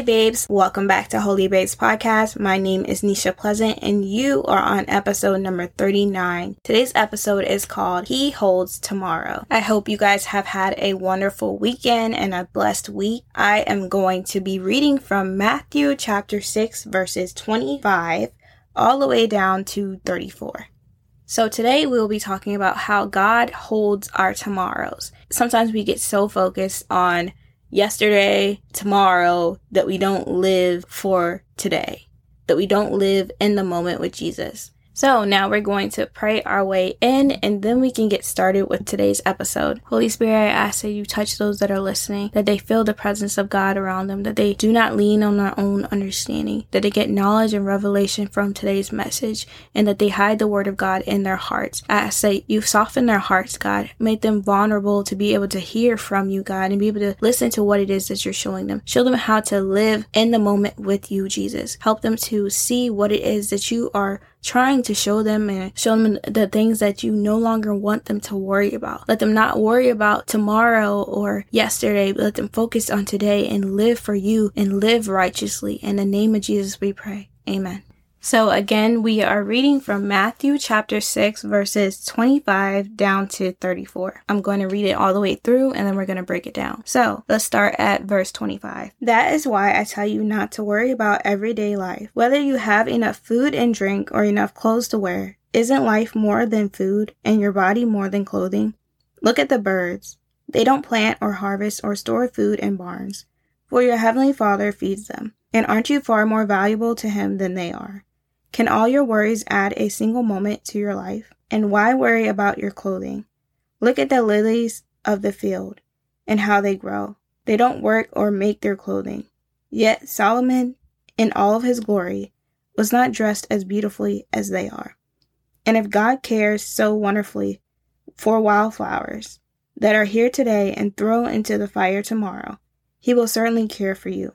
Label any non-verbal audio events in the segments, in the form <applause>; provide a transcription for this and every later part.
Hey babes, welcome back to Holy Babes Podcast. My name is Nisha Pleasant and you are on episode number 39. Today's episode is called He Holds Tomorrow. I hope you guys have had a wonderful weekend and a blessed week. I am going to be reading from Matthew chapter 6 verses 25 all the way down to 34. So today we'll be talking about how God holds our tomorrows. Sometimes we get so focused on yesterday, tomorrow, that we don't live for today, that we don't live in the moment with Jesus. So now we're going to pray our way in and then we can get started with today's episode. Holy Spirit, I ask that you touch those that are listening, that they feel the presence of God around them, that they do not lean on their own understanding, that they get knowledge and revelation from today's message, and that they hide the word of God in their hearts. I ask that you soften their hearts, God, make them vulnerable to be able to hear from you, God, and be able to listen to what it is that you're showing them. Show them how to live in the moment with you, Jesus. Help them to see what it is that you are trying to show them and show them the things that you no longer want them to worry about. Let them not worry about tomorrow or yesterday, but let them focus on today and live for you and live righteously. In the name of Jesus, we pray. Amen. So again, we are reading from Matthew chapter 6 verses 25 down to 34. I'm going to read it all the way through and then we're going to break it down. So let's start at verse 25. That is why I tell you not to worry about everyday life, whether you have enough food and drink or enough clothes to wear. Isn't life more than food and your body more than clothing? Look at the birds. They don't plant or harvest or store food in barns, for your heavenly Father feeds them. And aren't you far more valuable to him than they are? Can all your worries add a single moment to your life? And why worry about your clothing? Look at the lilies of the field and how they grow. They don't work or make their clothing. Yet Solomon, in all of his glory, was not dressed as beautifully as they are. And if God cares so wonderfully for wildflowers that are here today and thrown into the fire tomorrow, he will certainly care for you.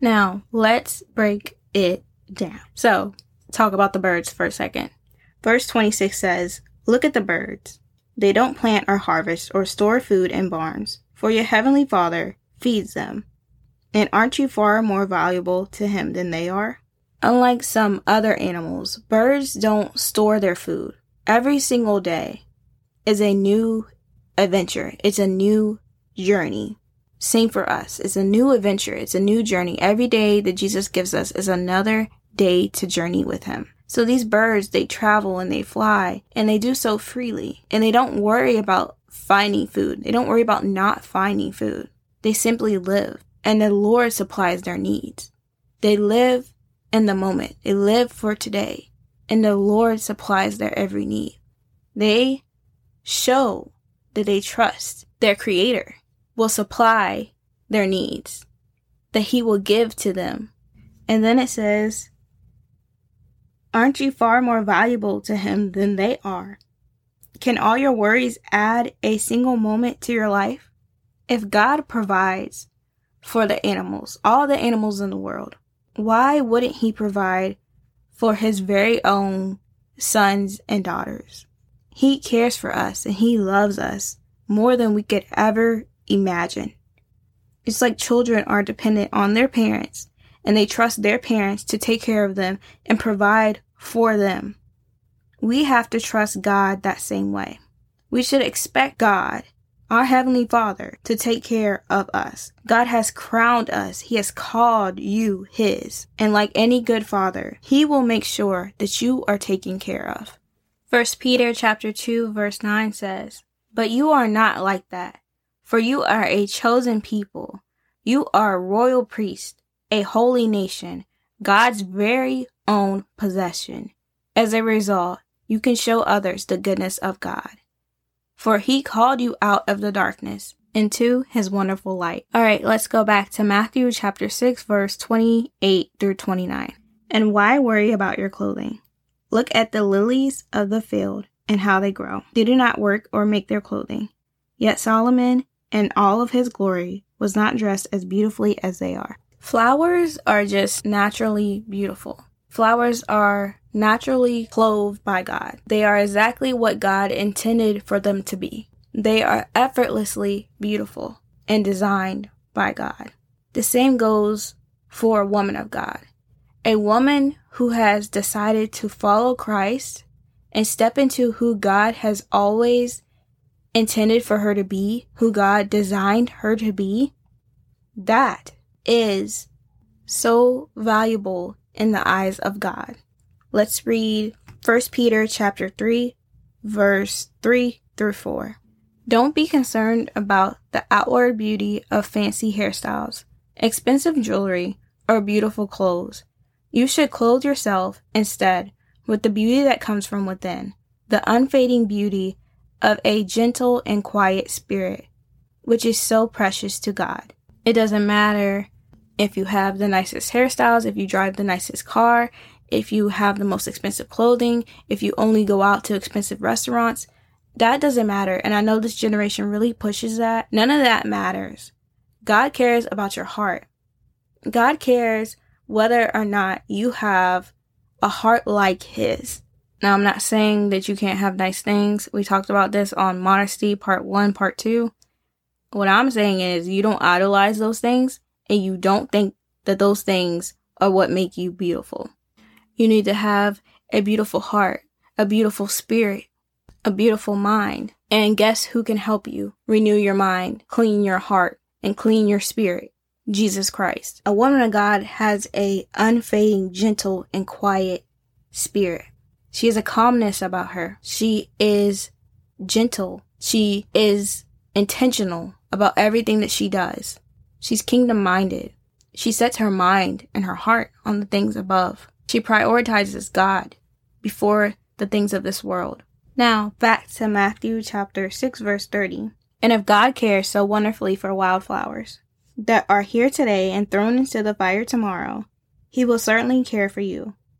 Now, let's break it down. So, talk about the birds for a second. Verse 26 says, Look at the birds. They don't plant or harvest or store food in barns, for your heavenly Father feeds them. And aren't you far more valuable to him than they are? Unlike some other animals, birds don't store their food. Every single day is a new adventure. It's a new journey. Same for us. It's a new adventure. It's a new journey. Every day that Jesus gives us is another day to journey with him. So these birds, they travel and they fly and they do so freely and they don't worry about finding food. They don't worry about not finding food. They simply live and the Lord supplies their needs. They live in the moment. They live for today and the Lord supplies their every need. They show that they trust their creator will supply their needs, that he will give to them. And then it says, Aren't you far more valuable to him than they are? Can all your worries add a single moment to your life? If God provides for the animals, all the animals in the world, why wouldn't he provide for his very own sons and daughters? He cares for us and he loves us more than we could ever imagine. It's like children are dependent on their parents and they trust their parents to take care of them and provide for them. We have to trust God that same way. We should expect God, our Heavenly Father, to take care of us. God has crowned us. He has called you His. And like any good father, He will make sure that you are taken care of. First Peter chapter 2 verse 9 says, But you are not like that. For you are a chosen people. You are a royal priest, a holy nation, God's very own possession. As a result, you can show others the goodness of God. For he called you out of the darkness into his wonderful light. All right, let's go back to Matthew chapter 6, verse 28 through 29. And why worry about your clothing? Look at the lilies of the field and how they grow. They do not work or make their clothing. Yet Solomon, in all of his glory, was not dressed as beautifully as they are. Flowers are just naturally beautiful. Flowers are naturally clothed by God. They are exactly what God intended for them to be. They are effortlessly beautiful and designed by God. The same goes for a woman of God. A woman who has decided to follow Christ and step into who God has always intended for her to be, who God designed her to be, that is so valuable in the eyes of God. Let's read 1 Peter chapter 3 verse 3 through 4. Don't be concerned about the outward beauty of fancy hairstyles, expensive jewelry, or beautiful clothes. You should clothe yourself instead with the beauty that comes from within, the unfading beauty of a gentle and quiet spirit, which is so precious to God. It doesn't matter if you have the nicest hairstyles, if you drive the nicest car, if you have the most expensive clothing, if you only go out to expensive restaurants, that doesn't matter. And I know this generation really pushes that. None of that matters. God cares about your heart. God cares whether or not you have a heart like His. Now, I'm not saying that you can't have nice things. We talked about this on modesty, part one, part two. What I'm saying is you don't idolize those things and you don't think that those things are what make you beautiful. You need to have a beautiful heart, a beautiful spirit, a beautiful mind. And guess who can help you renew your mind, clean your heart, and clean your spirit? Jesus Christ. A woman of God has a unfading, gentle, and quiet spirit. She has a calmness about her. She is gentle. She is intentional about everything that she does. She's kingdom minded. She sets her mind and her heart on the things above. She prioritizes God before the things of this world. Now, back to Matthew chapter 6 verse 30. And if God cares so wonderfully for wildflowers that are here today and thrown into the fire tomorrow, he will certainly care for you.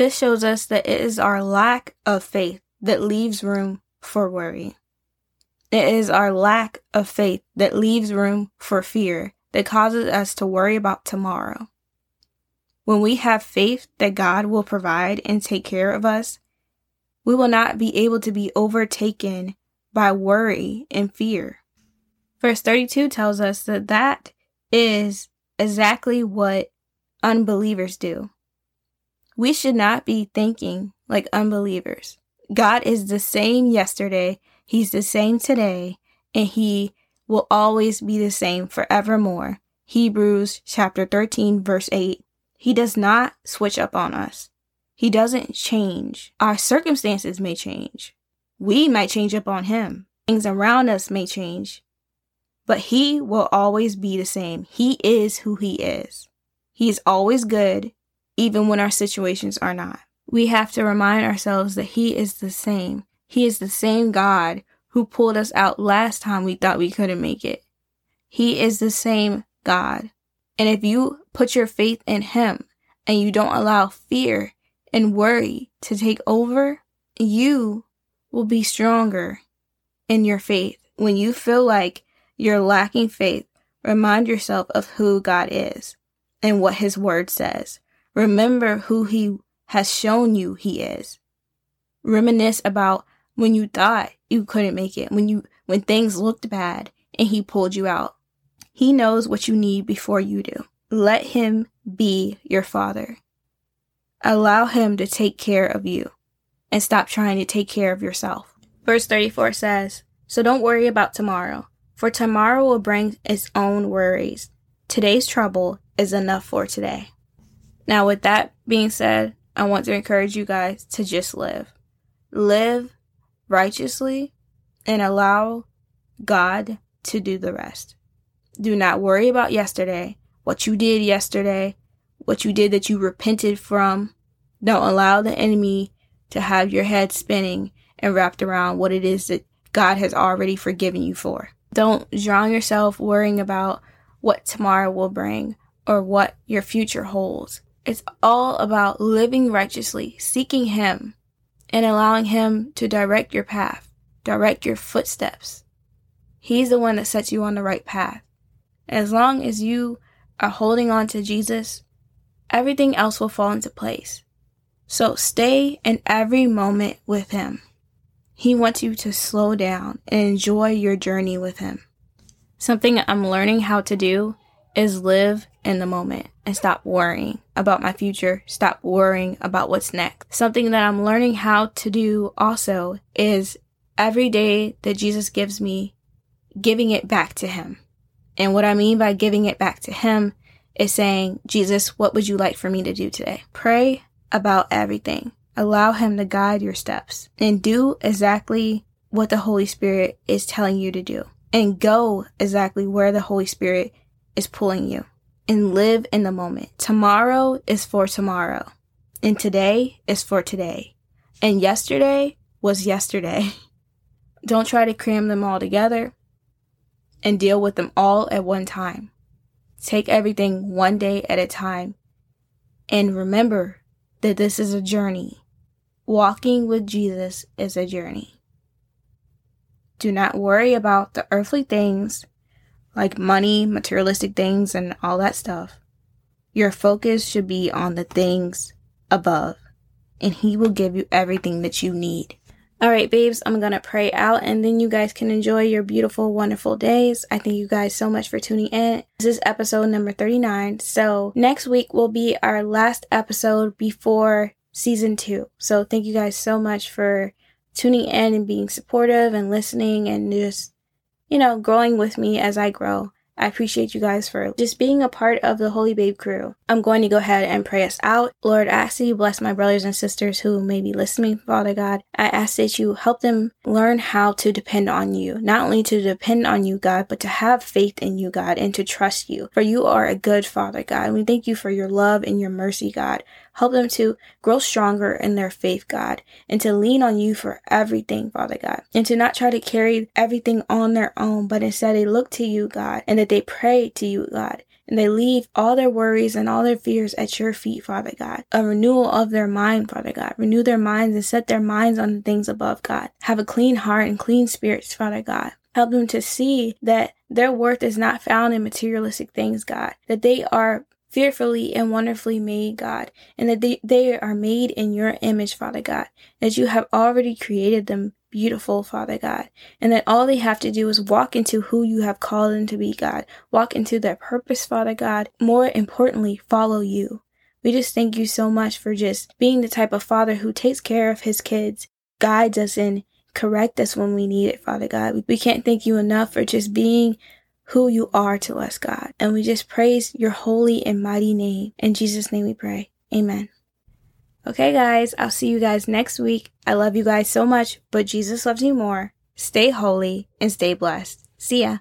This shows us that it is our lack of faith that leaves room for worry. It is our lack of faith that leaves room for fear that causes us to worry about tomorrow. When we have faith that God will provide and take care of us, we will not be able to be overtaken by worry and fear. Verse 32 tells us that that is exactly what unbelievers do. We should not be thinking like unbelievers. God is the same yesterday, He's the same today, and He will always be the same forevermore. Hebrews chapter 13 verse 8. He does not switch up on us. He doesn't change. Our circumstances may change. We might change up on him. Things around us may change. But he will always be the same. He is who he is. He is always good, even when our situations are not. We have to remind ourselves that he is the same. He is the same God who pulled us out last time we thought we couldn't make it. He is the same God. And if you put your faith in Him and you don't allow fear and worry to take over, you will be stronger in your faith. When you feel like you're lacking faith, remind yourself of who God is and what His Word says. Remember who He has shown you He is. Reminisce about when you thought you couldn't make it, when you when things looked bad and He pulled you out. He knows what you need before you do. Let him be your father. Allow him to take care of you and stop trying to take care of yourself. Verse 34 says, So don't worry about tomorrow, for tomorrow will bring its own worries. Today's trouble is enough for today. Now, with that being said, I want to encourage you guys to just live. Live righteously and allow God to do the rest. Do not worry about yesterday, what you did yesterday, what you did that you repented from. Don't allow the enemy to have your head spinning and wrapped around what it is that God has already forgiven you for. Don't drown yourself worrying about what tomorrow will bring or what your future holds. It's all about living righteously, seeking Him, and allowing Him to direct your path, direct your footsteps. He's the one that sets you on the right path. As long as you are holding on to Jesus, everything else will fall into place. So stay in every moment with Him. He wants you to slow down and enjoy your journey with Him. Something I'm learning how to do is live in the moment and stop worrying about my future, stop worrying about what's next. Something that I'm learning how to do also is every day that Jesus gives me, giving it back to Him. And what I mean by giving it back to Him is saying, Jesus, what would you like for me to do today? Pray about everything. Allow Him to guide your steps and do exactly what the Holy Spirit is telling you to do. And go exactly where the Holy Spirit is pulling you. And live in the moment. Tomorrow is for tomorrow. And today is for today. And yesterday was yesterday. <laughs> Don't try to cram them all together and deal with them all at one time. Take everything one day at a time. And remember that this is a journey. Walking with Jesus is a journey. Do not worry about the earthly things like money, materialistic things, and all that stuff. Your focus should be on the things above, and He will give you everything that you need. All right, babes, I'm going to pray out and then you guys can enjoy your beautiful, wonderful days. I thank you guys so much for tuning in. This is episode number 39. So, next week will be our last episode before season two. So, thank you guys so much for tuning in and being supportive and listening and just, you know, growing with me as I grow. I appreciate you guys for just being a part of the Holy Babe crew. I'm going to go ahead and pray us out. Lord, I ask that you bless my brothers and sisters who may be listening, Father God. I ask that you help them learn how to depend on you, not only to depend on you, God, but to have faith in you, God, and to trust you. For you are a good Father, God. We thank you for your love and your mercy, God. Help them to grow stronger in their faith, God, and to lean on you for everything, Father God, and to not try to carry everything on their own, but instead they look to you, God, and that they pray to you, God, and they leave all their worries and all their fears at your feet, Father God. A renewal of their mind, Father God. Renew their minds and set their minds on the things above, God. Have a clean heart and clean spirits, Father God. Help them to see that their worth is not found in materialistic things, God. That they are fearfully and wonderfully made, God, and that they, they are made in your image, Father God, that you have already created them beautiful, Father God, and that all they have to do is walk into who you have called them to be, God, walk into their purpose, Father God, more importantly, follow you. We just thank you so much for just being the type of father who takes care of his kids, guides us and correct us when we need it, Father God. We can't thank you enough for just being who you are to us, God. And we just praise your holy and mighty name. In Jesus' name we pray. Amen. Okay, guys, I'll see you guys next week. I love you guys so much, but Jesus loves you more. Stay holy and stay blessed. See ya.